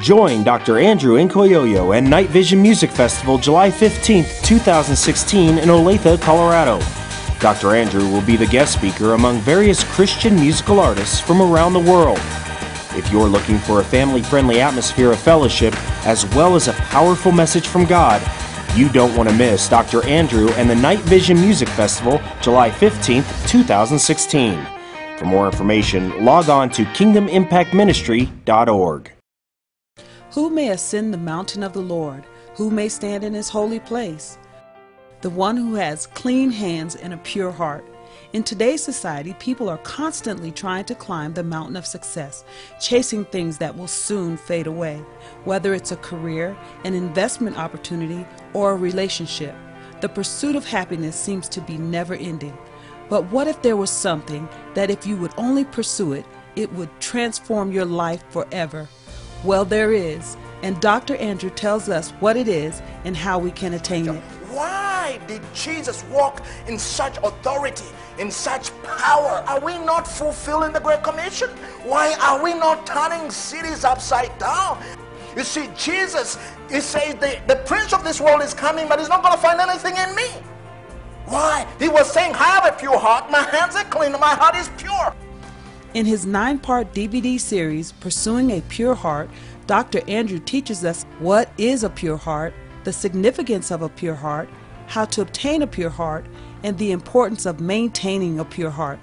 Join Dr. Andrew Nkoyoyo and Night Vision Music Festival July 15th, 2016 in Olathe, Colorado. Dr. Andrew will be the guest speaker among various Christian musical artists from around the world. If you're looking for a family friendly atmosphere of fellowship as well as a powerful message from God, you don't want to miss Dr. Andrew and the Night Vision Music Festival July 15th, 2016. For more information, log on to kingdomimpactministry.org. Who may ascend the mountain of the Lord? Who may stand in his holy place? the one who has clean hands and a pure heart. In today's society, people are constantly trying to climb the mountain of success, chasing things that will soon fade away, whether it's a career, an investment opportunity, or a relationship. The pursuit of happiness seems to be never ending. But what if there was something that, if you would only pursue it, it would transform your life forever? Well, there is, and Dr. Andrew tells us what it is and how we can attain it. Why did Jesus walk in such authority, in such power? Are we not fulfilling the Great Commission? Why are we not turning cities upside down? You see, Jesus, he says, the, the prince of this world is coming, but he's not going to find anything in me. Why? He was saying, have a pure heart, my hands are clean, my heart is pure. In his nine part DVD series, Pursuing a Pure Heart, Dr. Andrew teaches us what is a pure heart the significance of a pure heart, how to obtain a pure heart, and the importance of maintaining a pure heart.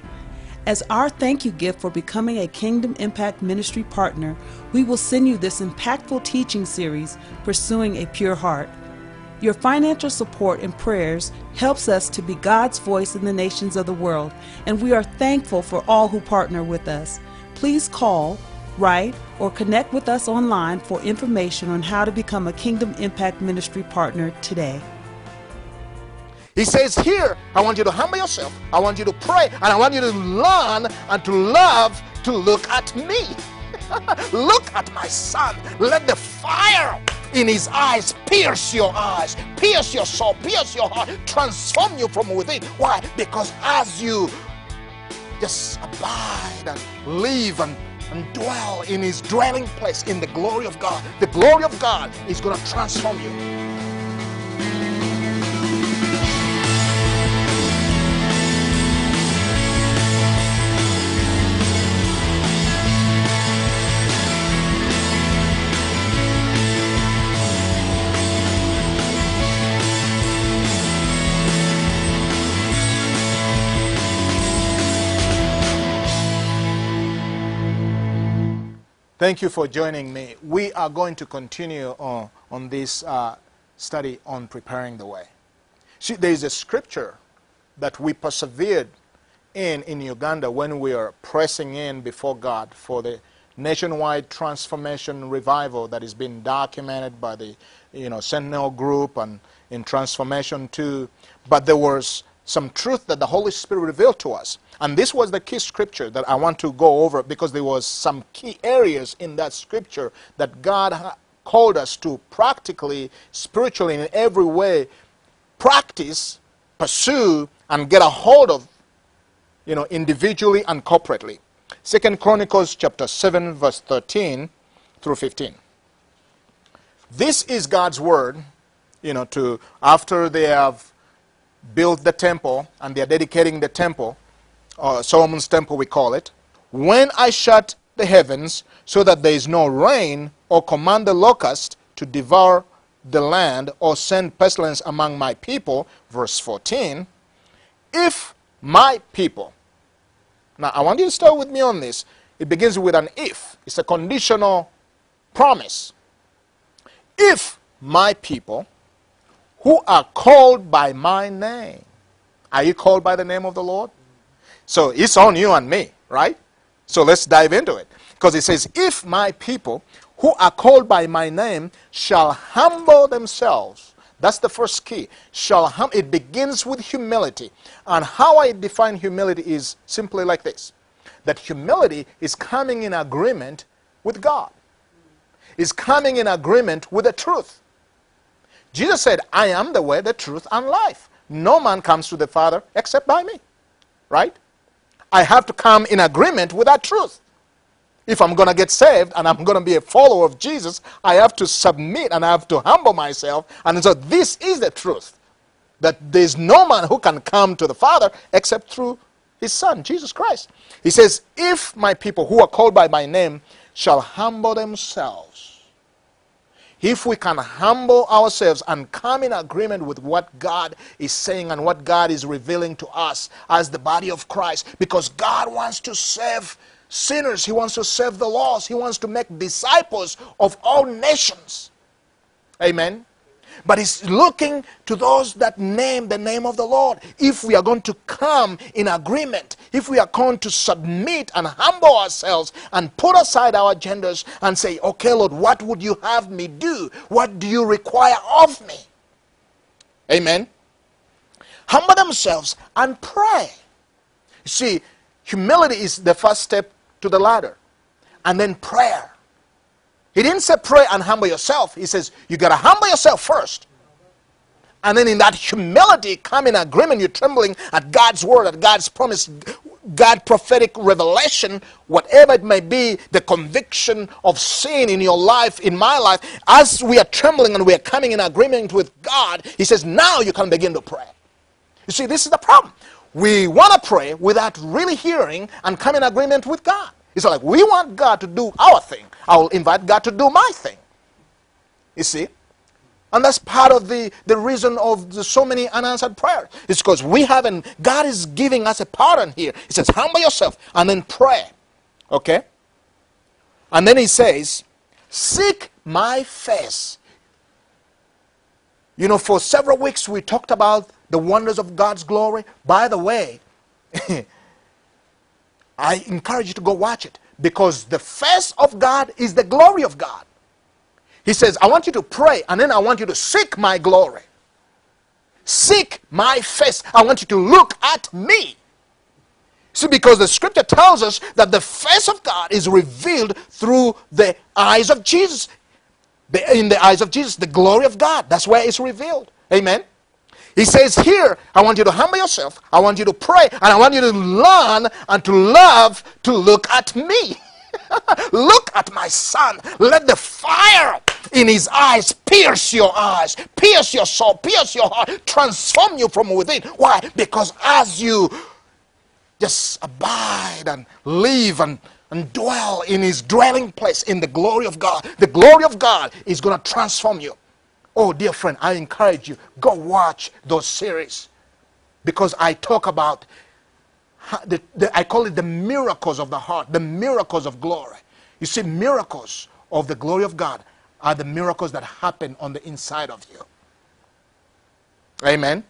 As our thank you gift for becoming a Kingdom Impact Ministry partner, we will send you this impactful teaching series, Pursuing a Pure Heart. Your financial support and prayers helps us to be God's voice in the nations of the world, and we are thankful for all who partner with us. Please call write, or connect with us online for information on how to become a Kingdom Impact Ministry partner today. He says here, I want you to humble yourself, I want you to pray, and I want you to learn and to love to look at me. look at my son. Let the fire in his eyes pierce your eyes, pierce your soul, pierce your heart, transform you from within. Why? Because as you just abide and live and and dwell in his dwelling place in the glory of God. The glory of God is going to transform you. Thank you for joining me. We are going to continue on, on this uh, study on preparing the way. See, there is a scripture that we persevered in in Uganda when we are pressing in before God for the nationwide transformation revival that is being documented by the you know Sentinel Group and in Transformation 2. But there was some truth that the Holy Spirit revealed to us and this was the key scripture that I want to go over because there was some key areas in that scripture that God called us to practically, spiritually, in every way, practice, pursue, and get a hold of, you know, individually and corporately. Second Chronicles chapter 7, verse 13 through 15. This is God's word, you know, to after they have built the temple and they are dedicating the temple uh, Solomon's temple, we call it, when I shut the heavens so that there is no rain, or command the locust to devour the land, or send pestilence among my people, verse 14, if my people, now I want you to stay with me on this. It begins with an if, it's a conditional promise. If my people, who are called by my name, are you called by the name of the Lord? So it's on you and me, right? So let's dive into it. Because it says, If my people who are called by my name shall humble themselves. That's the first key. Shall hum- it begins with humility. And how I define humility is simply like this that humility is coming in agreement with God, is coming in agreement with the truth. Jesus said, I am the way, the truth, and life. No man comes to the Father except by me. Right? I have to come in agreement with that truth. If I'm going to get saved and I'm going to be a follower of Jesus, I have to submit and I have to humble myself. And so this is the truth that there's no man who can come to the Father except through his Son, Jesus Christ. He says, If my people who are called by my name shall humble themselves, if we can humble ourselves and come in agreement with what God is saying and what God is revealing to us as the body of Christ, because God wants to save sinners, He wants to save the lost, He wants to make disciples of all nations. Amen. But he's looking to those that name the name of the Lord. If we are going to come in agreement, if we are going to submit and humble ourselves and put aside our agendas and say, okay, Lord, what would you have me do? What do you require of me? Amen. Humble themselves and pray. See, humility is the first step to the ladder. And then prayer. He didn't say pray and humble yourself. He says you got to humble yourself first. And then in that humility, come in agreement. You're trembling at God's word, at God's promise, God prophetic revelation, whatever it may be, the conviction of sin in your life, in my life, as we are trembling and we are coming in agreement with God, He says, now you can begin to pray. You see, this is the problem. We want to pray without really hearing and come in agreement with God. It's like we want God to do our thing. I will invite God to do my thing. You see? And that's part of the, the reason of the, so many unanswered prayers. It's because we haven't, God is giving us a pattern here. He says, humble yourself and then pray. Okay? And then he says, seek my face. You know, for several weeks we talked about the wonders of God's glory. By the way, I encourage you to go watch it because the face of God is the glory of God. He says, I want you to pray and then I want you to seek my glory. Seek my face. I want you to look at me. See, because the scripture tells us that the face of God is revealed through the eyes of Jesus. In the eyes of Jesus, the glory of God. That's where it's revealed. Amen. He says here, I want you to humble yourself, I want you to pray, and I want you to learn and to love to look at me. look at my son. Let the fire in his eyes pierce your eyes, pierce your soul, pierce your heart, transform you from within. Why? Because as you just abide and live and, and dwell in his dwelling place in the glory of God, the glory of God is going to transform you. Oh, dear friend, I encourage you, go watch those series. Because I talk about, the, the, I call it the miracles of the heart, the miracles of glory. You see, miracles of the glory of God are the miracles that happen on the inside of you. Amen.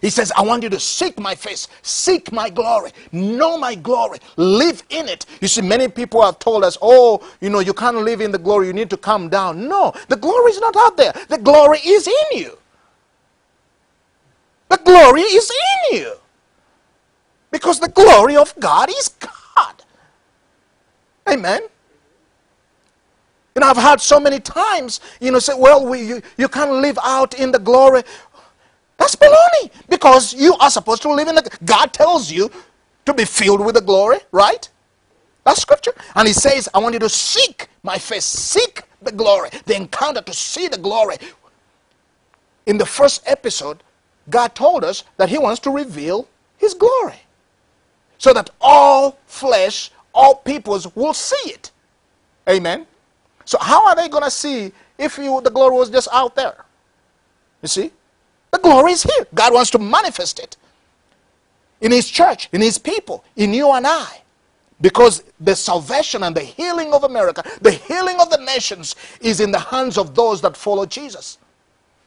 He says, I want you to seek my face, seek my glory, know my glory, live in it. You see, many people have told us, oh, you know, you can't live in the glory, you need to come down. No, the glory is not out there, the glory is in you. The glory is in you. Because the glory of God is God. Amen. You know, I've heard so many times, you know, say, well, we, you, you can't live out in the glory. That's baloney. Because you are supposed to live in the. God tells you to be filled with the glory, right? That's scripture. And he says, I want you to seek my face, seek the glory, the encounter, to see the glory. In the first episode, God told us that he wants to reveal his glory. So that all flesh, all peoples will see it. Amen. So how are they going to see if you, the glory was just out there? You see? The glory is here. God wants to manifest it in His church, in His people, in you and I. Because the salvation and the healing of America, the healing of the nations, is in the hands of those that follow Jesus.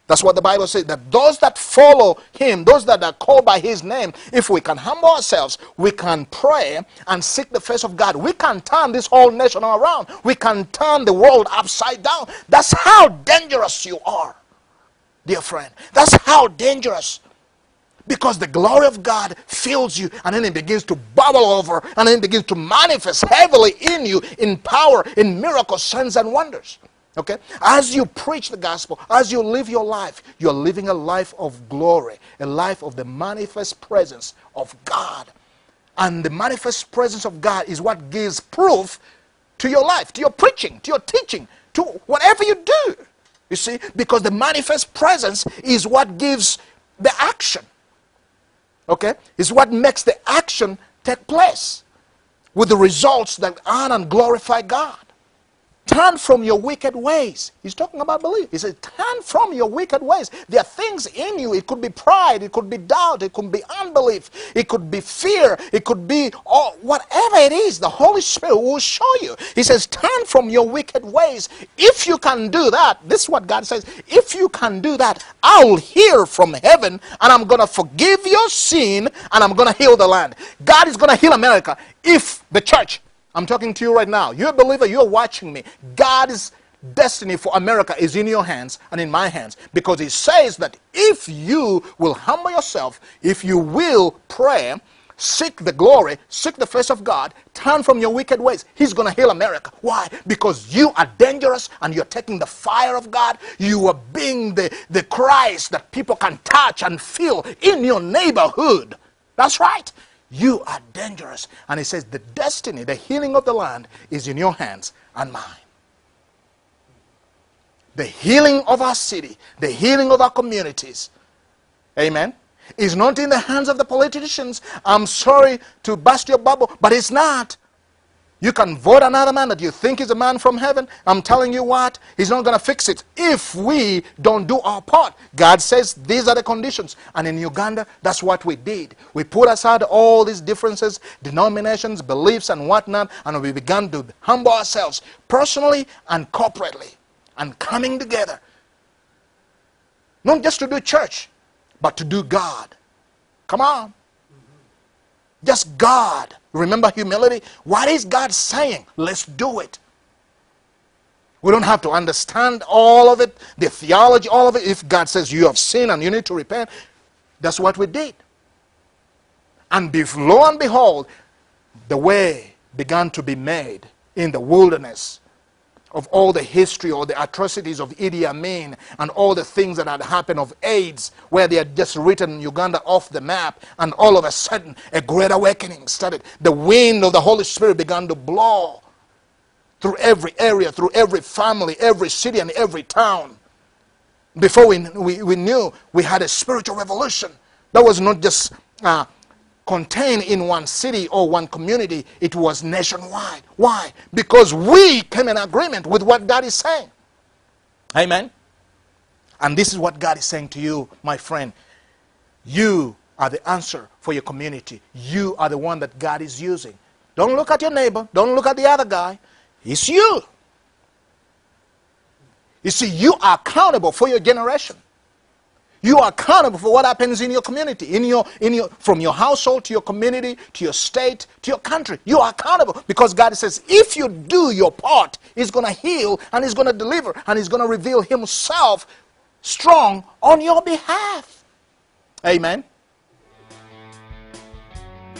That's what the Bible says that those that follow Him, those that are called by His name, if we can humble ourselves, we can pray and seek the face of God. We can turn this whole nation around. We can turn the world upside down. That's how dangerous you are dear friend. That's how dangerous. Because the glory of God fills you and then it begins to bubble over and then it begins to manifest heavily in you in power, in miracles, signs, and wonders. Okay? As you preach the gospel, as you live your life, you're living a life of glory, a life of the manifest presence of God. And the manifest presence of God is what gives proof to your life, to your preaching, to your teaching, to whatever you do. You see, because the manifest presence is what gives the action. Okay? Is what makes the action take place with the results that honor and glorify God. Turn from your wicked ways. He's talking about belief. He says, Turn from your wicked ways. There are things in you. It could be pride, it could be doubt, it could be unbelief, it could be fear, it could be all, whatever it is. The Holy Spirit will show you. He says, Turn from your wicked ways. If you can do that, this is what God says. If you can do that, I'll hear from heaven and I'm going to forgive your sin and I'm going to heal the land. God is going to heal America if the church I'm talking to you right now. You're a believer, you're watching me. God's destiny for America is in your hands and in my hands because He says that if you will humble yourself, if you will pray, seek the glory, seek the face of God, turn from your wicked ways, He's going to heal America. Why? Because you are dangerous and you're taking the fire of God. You are being the, the Christ that people can touch and feel in your neighborhood. That's right. You are dangerous. And he says, The destiny, the healing of the land is in your hands and mine. The healing of our city, the healing of our communities, amen, is not in the hands of the politicians. I'm sorry to bust your bubble, but it's not. You can vote another man that you think is a man from heaven. I'm telling you what, he's not going to fix it if we don't do our part. God says these are the conditions. And in Uganda, that's what we did. We put aside all these differences, denominations, beliefs, and whatnot, and we began to humble ourselves personally and corporately and coming together. Not just to do church, but to do God. Come on. Just God. Remember humility? What is God saying? Let's do it. We don't have to understand all of it, the theology, all of it. If God says you have sinned and you need to repent, that's what we did. And lo and behold, the way began to be made in the wilderness of all the history or the atrocities of Idi Amin and all the things that had happened of AIDS, where they had just written Uganda off the map, and all of a sudden a great awakening started. The wind of the Holy Spirit began to blow through every area, through every family, every city, and every town. Before we, we, we knew we had a spiritual revolution. That was not just uh, contained in one city or one community, it was nationwide. Why? Because we came in agreement with what God is saying. Amen. And this is what God is saying to you, my friend. You are the answer for your community. You are the one that God is using. Don't look at your neighbor. Don't look at the other guy. It's you. You see, you are accountable for your generation. You are accountable for what happens in your community, in your, in your, from your household to your community, to your state, to your country. You are accountable because God says, if you do your part, He's going to heal and He's going to deliver and He's going to reveal Himself strong on your behalf. Amen.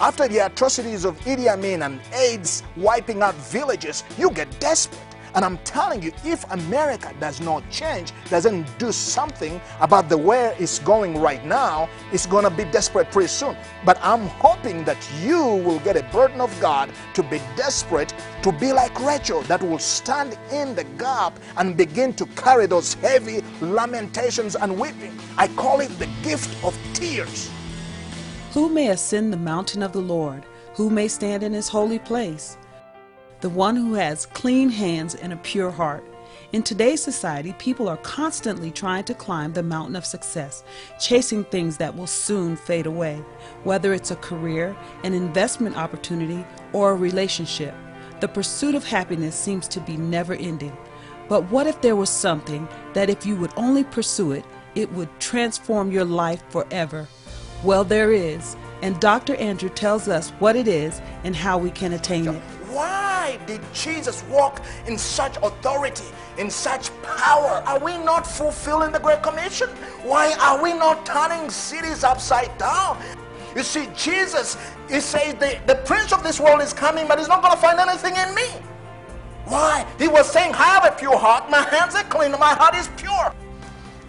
After the atrocities of Idi Amin and AIDS wiping out villages, you get desperate. And I'm telling you, if America does not change, doesn't do something about the way it's going right now, it's going to be desperate pretty soon. But I'm hoping that you will get a burden of God to be desperate, to be like Rachel, that will stand in the gap and begin to carry those heavy lamentations and weeping. I call it the gift of tears. Who may ascend the mountain of the Lord? Who may stand in his holy place? The one who has clean hands and a pure heart. In today's society, people are constantly trying to climb the mountain of success, chasing things that will soon fade away, whether it's a career, an investment opportunity, or a relationship. The pursuit of happiness seems to be never ending. But what if there was something that, if you would only pursue it, it would transform your life forever? Well, there is, and Dr. Andrew tells us what it is and how we can attain it. Why did Jesus walk in such authority, in such power? Are we not fulfilling the Great Commission? Why are we not turning cities upside down? You see, Jesus, he says, the, the prince of this world is coming, but he's not going to find anything in me. Why? He was saying, have a pure heart. My hands are clean. My heart is pure.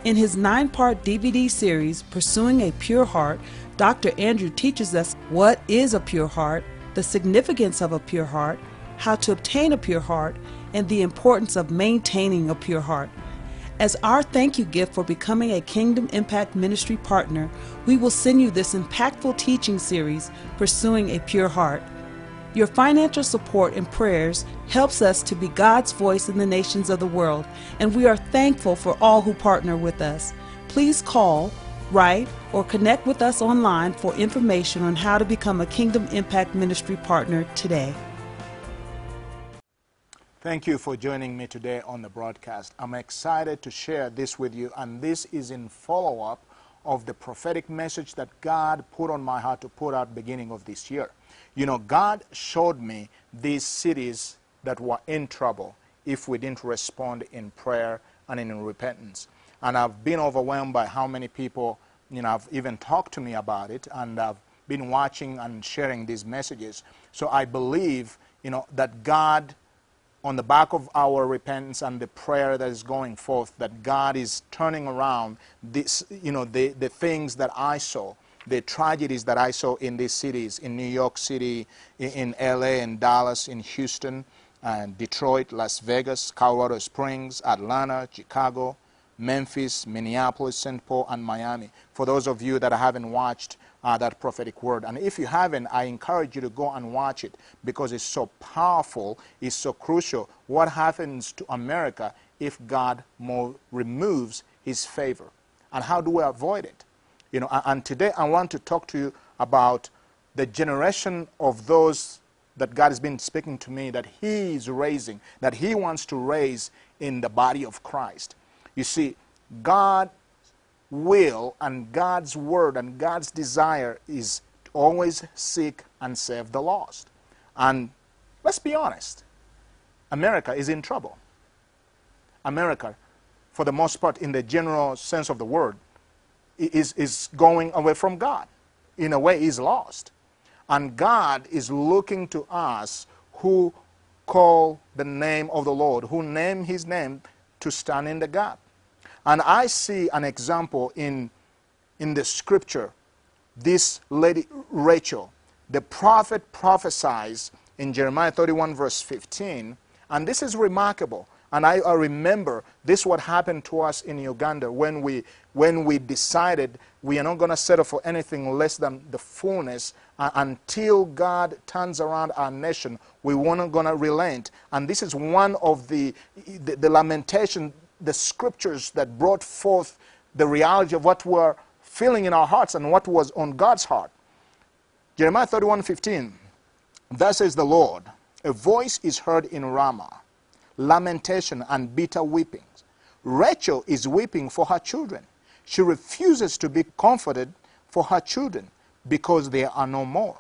In his nine part DVD series, Pursuing a Pure Heart, Dr. Andrew teaches us what is a pure heart the significance of a pure heart, how to obtain a pure heart, and the importance of maintaining a pure heart. As our thank you gift for becoming a Kingdom Impact Ministry partner, we will send you this impactful teaching series, Pursuing a Pure Heart. Your financial support and prayers helps us to be God's voice in the nations of the world, and we are thankful for all who partner with us. Please call, write, or connect with us online for information on how to become a Kingdom Impact Ministry partner today. Thank you for joining me today on the broadcast. I'm excited to share this with you, and this is in follow up of the prophetic message that God put on my heart to put out beginning of this year. You know, God showed me these cities that were in trouble if we didn't respond in prayer and in repentance. And I've been overwhelmed by how many people, you know, have even talked to me about it, and I've been watching and sharing these messages. So I believe, you know, that God on the back of our repentance and the prayer that is going forth, that God is turning around this, you know, the, the things that I saw, the tragedies that I saw in these cities, in New York City, in, in LA, in Dallas, in Houston, and Detroit, Las Vegas, Colorado Springs, Atlanta, Chicago, Memphis, Minneapolis, St. Paul, and Miami. For those of you that haven't watched uh, that prophetic word. And if you haven't, I encourage you to go and watch it because it's so powerful, it's so crucial. What happens to America if God more removes his favor? And how do we avoid it? You know, and today I want to talk to you about the generation of those that God has been speaking to me that He is raising, that He wants to raise in the body of Christ. You see, God will and God's word and God's desire is to always seek and save the lost. And let's be honest, America is in trouble. America, for the most part, in the general sense of the word, is, is going away from God. In a way, is lost. And God is looking to us who call the name of the Lord, who name his name to stand in the gap. And I see an example in, in the scripture. This lady, Rachel, the prophet prophesies in Jeremiah 31, verse 15. And this is remarkable. And I, I, remember this what happened to us in Uganda when we, when we decided we are not going to settle for anything less than the fullness uh, until God turns around our nation. We weren't going to relent. And this is one of the, the, the lamentation the scriptures that brought forth the reality of what we're feeling in our hearts and what was on God's heart. Jeremiah 31 15. Thus says the Lord, a voice is heard in Ramah, lamentation and bitter weeping. Rachel is weeping for her children. She refuses to be comforted for her children because there are no more.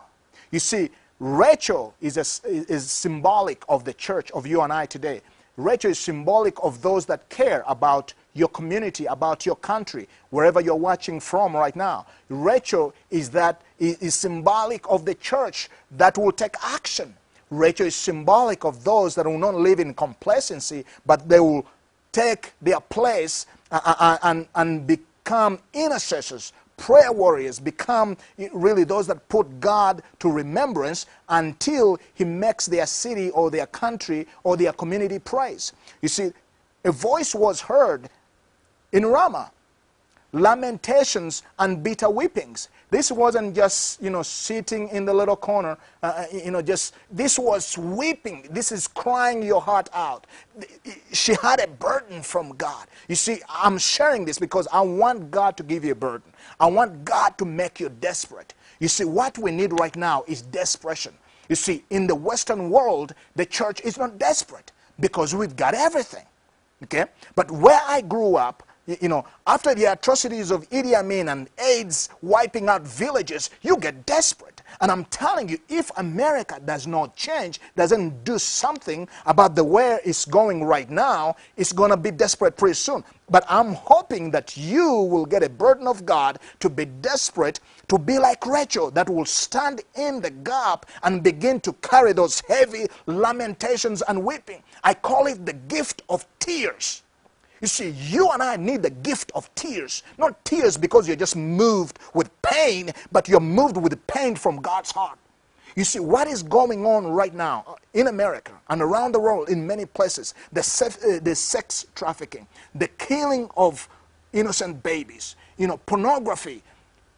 You see, Rachel is, a, is symbolic of the church of you and I today. Rachel is symbolic of those that care about your community, about your country, wherever you're watching from right now. Rachel is that is symbolic of the church that will take action. Rachel is symbolic of those that will not live in complacency, but they will take their place and, uh, uh, uh, and, and become intercessors prayer warriors become eh, really those that put God to remembrance until He makes their city or their country or their community praise. You see, a voice was heard in Ramah lamentations and bitter weepings. This wasn't just, you know, sitting in the little corner, uh, uh, you know, just, this was weeping. This is crying your heart out. She had a burden from God. You see, I'm sharing this because I want God to give you a burden. I want God to make you desperate. You see, what we need right now is desperation. You see, in the Western world, the church is not desperate because we've got everything. Okay? But where I grew up, you know, after the atrocities of Idi Amin and AIDS wiping out villages, you get desperate. And I'm telling you, if America does not change, doesn't do something about the way it's going right now, it's going to be desperate pretty soon. But I'm hoping that you will get a burden of God to be desperate, to be like Rachel, that will stand in the gap and begin to carry those heavy lamentations and weeping. I call it the gift of tears. You see, you and I need the gift of tears. Not tears because you're just moved with pain, but you're moved with pain from God's heart. You see, what is going on right now in America and around the world in many places the, sex, uh, the sex trafficking, the killing of innocent babies, you know, pornography,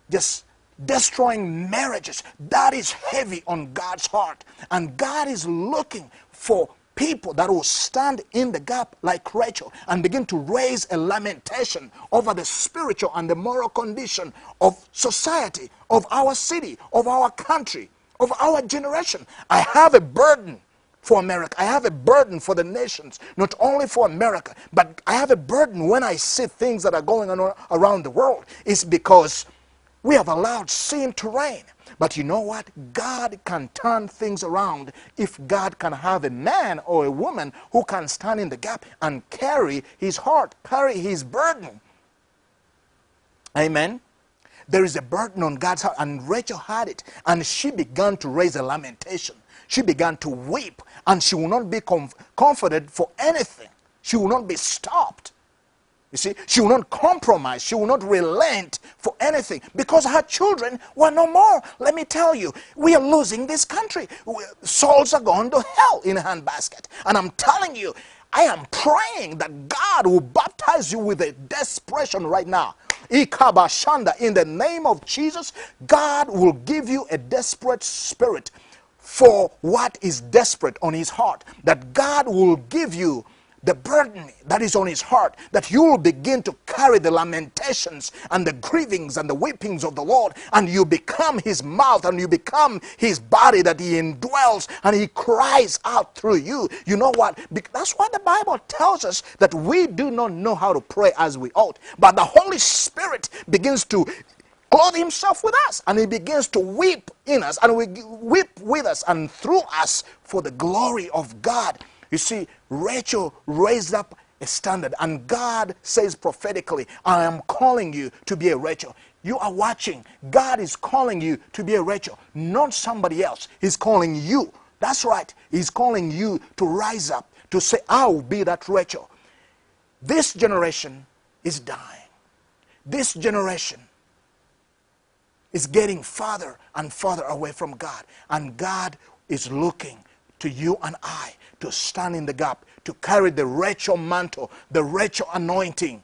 just destroying marriages. That is heavy on God's heart. And God is looking for people that will stand in the gap like Rachel and begin to raise a lamentation over the spiritual and the moral condition of society, of our city, of our country, of our generation. I have a burden for America. I have a burden for the nations, not only for America, but I have a burden when I see things that are going on around the world. It's because we have allowed sin to reign. But you know what? God can turn things around if God can have a man or a woman who can stand in the gap and carry his heart, carry his burden. Amen. There is a burden on God's heart, and Rachel had it, and she began to raise a lamentation. She began to weep, and she will not be comf- comforted for anything. She will not be stopped. You see, she will not compromise. She will not relent for anything because her children were no more. Let me tell you, we are losing this country. Souls are going to hell in a handbasket. And I'm telling you, I am praying that God will baptize you with a desperation right now. Ikabashanda, in the name of Jesus, God will give you a desperate spirit for what is desperate on his heart. That God will give you the burden that is on his heart, that you will begin to carry the lamentations and the grievings and the weepings of the Lord, and you become his mouth and you become his body that he indwells and he cries out through you. You know what? That's why the Bible tells us that we do not know how to pray as we ought, but the Holy Spirit begins to clothe himself with us and he begins to weep in us and we weep with us and through us for the glory of God. You see, Rachel raised up a standard, and God says prophetically, I am calling you to be a Rachel. You are watching. God is calling you to be a Rachel, not somebody else. He's calling you. That's right. He's calling you to rise up, to say, I'll be that Rachel. This generation is dying. This generation is getting farther and farther away from God. And God is looking to you and I to stand in the gap, to carry the Rachel mantle, the Rachel anointing.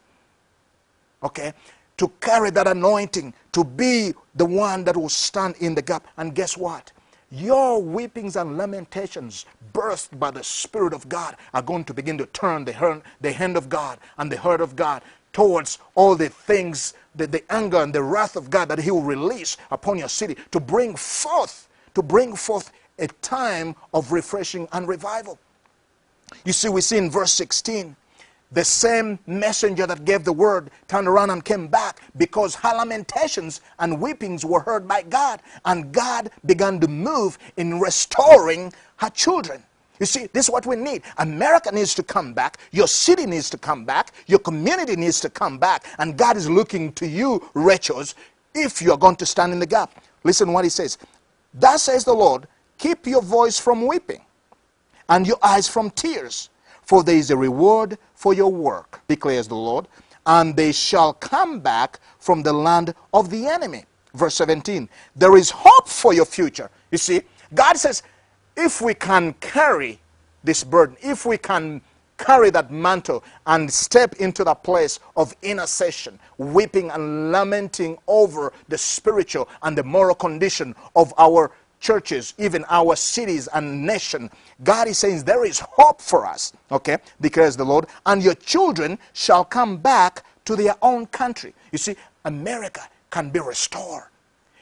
Okay? To carry that anointing, to be the one that will stand in the gap. And guess what? Your weepings and lamentations, birthed by the Spirit of God, are going to begin to turn the, the hand of God and the heart of God towards all the things, the, the anger and the wrath of God that He will release upon your city to bring forth, to bring forth a time of refreshing and revival. You see, we see in verse 16, the same messenger that gave the word turned around and came back because her lamentations and weepings were heard by God, and God began to move in restoring her children. You see, this is what we need. America needs to come back. Your city needs to come back. Your community needs to come back. And God is looking to you, Rachels, if you are going to stand in the gap. Listen what he says. Thus says the Lord, keep your voice from weeping and your eyes from tears. For there is a reward for your work, declares the Lord, and they shall come back from the land of the enemy. Verse 17. There is hope for your future. You see, God says, if we can carry this burden, if we can carry that mantle and step into that place of intercession, weeping and lamenting over the spiritual and the moral condition of our churches, even our cities and nation, God is saying there is hope for us, okay, declares the Lord, and your children shall come back to their own country. You see, America can be restored.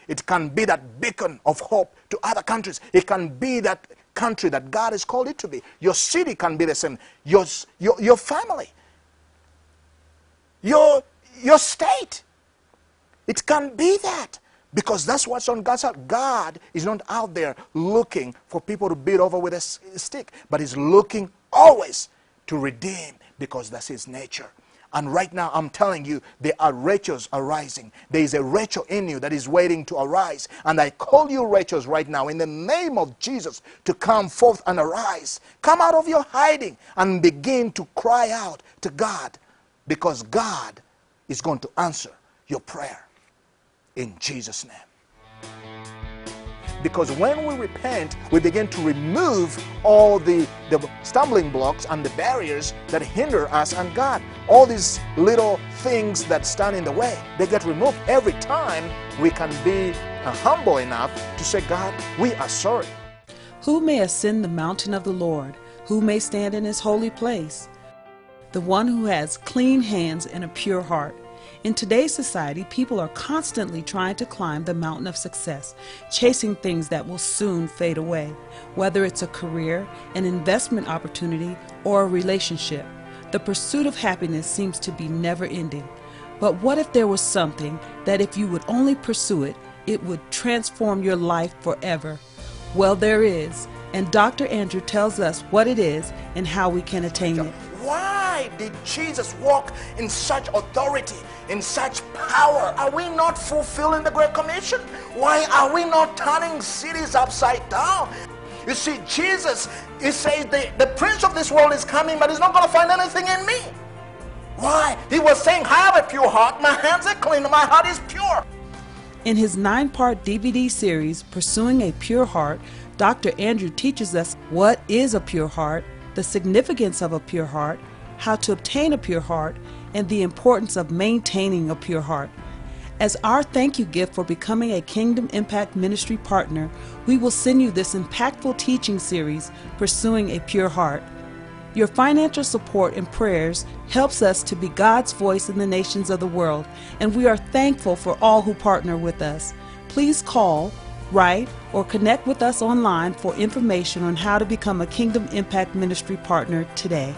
It can be that beacon of hope to other countries. It can be that country that God has called it to be. Your city can be the same. Your, your, your family. Your, your state. It can be that. Because that's what's on God's heart. God is not out there looking for people to beat over with a stick, but He's looking always to redeem because that's His nature. And right now, I'm telling you, there are Rachels arising. There is a Rachel in you that is waiting to arise. And I call you Rachels right now in the name of Jesus to come forth and arise. Come out of your hiding and begin to cry out to God because God is going to answer your prayer in Jesus' name. Because when we repent, we begin to remove all the, the stumbling blocks and the barriers that hinder us and God. All these little things that stand in the way, they get removed every time we can be uh, humble enough to say, God, we are sorry. Who may ascend the mountain of the Lord? Who may stand in his holy place? The one who has clean hands and a pure heart. In today's society, people are constantly trying to climb the mountain of success, chasing things that will soon fade away, whether it's a career, an investment opportunity, or a relationship. The pursuit of happiness seems to be never ending. But what if there was something that, if you would only pursue it, it would transform your life forever? Well, there is, and Dr. Andrew tells us what it is and how we can attain it. Why did Jesus walk in such authority, in such power? Are we not fulfilling the Great Commission? Why are we not turning cities upside down? You see, Jesus, he says the, the prince of this world is coming, but he's not going to find anything in me. Why? He was saying, I have a pure heart, my hands are clean, my heart is pure. In his nine part DVD series, Pursuing a Pure Heart, Dr. Andrew teaches us what is a pure heart, the significance of a pure heart, how to obtain a pure heart, and the importance of maintaining a pure heart. As our thank you gift for becoming a Kingdom Impact Ministry partner, we will send you this impactful teaching series, Pursuing a Pure Heart. Your financial support and prayers helps us to be God's voice in the nations of the world, and we are thankful for all who partner with us. Please call, write, or connect with us online for information on how to become a Kingdom Impact Ministry partner today.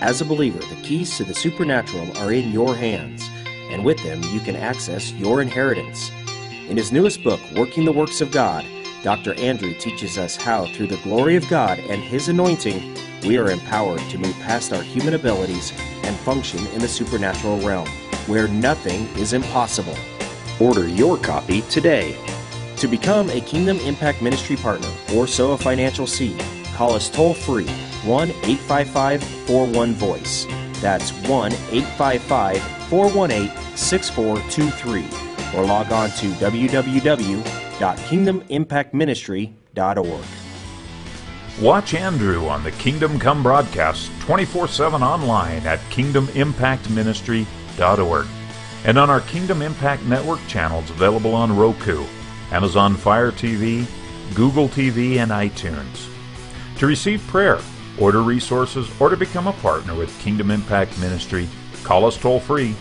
As a believer, the keys to the supernatural are in your hands, and with them you can access your inheritance. In his newest book, Working the Works of God, Dr. Andrew teaches us how, through the glory of God and His anointing, we are empowered to move past our human abilities and function in the supernatural realm, where nothing is impossible. Order your copy today. To become a Kingdom Impact Ministry partner or sow a financial seed, call us toll free 1 855 41 Voice. That's 1 855 418 6423. Or log on to www www.kingdomimpactministry.org. Watch Andrew on the Kingdom Come broadcast 24 7 online at kingdomimpactministry.org and on our Kingdom Impact Network channels available on Roku, Amazon Fire TV, Google TV, and iTunes. To receive prayer, order resources, or to become a partner with Kingdom Impact Ministry, call us toll free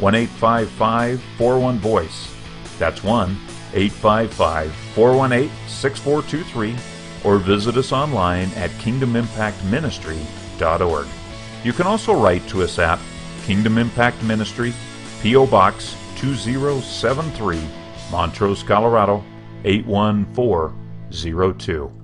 1 855 41 Voice. That's 1 855 418 6423 or visit us online at kingdomimpactministry.org. You can also write to us at Kingdom Impact Ministry, P.O. Box 2073, Montrose, Colorado 81402.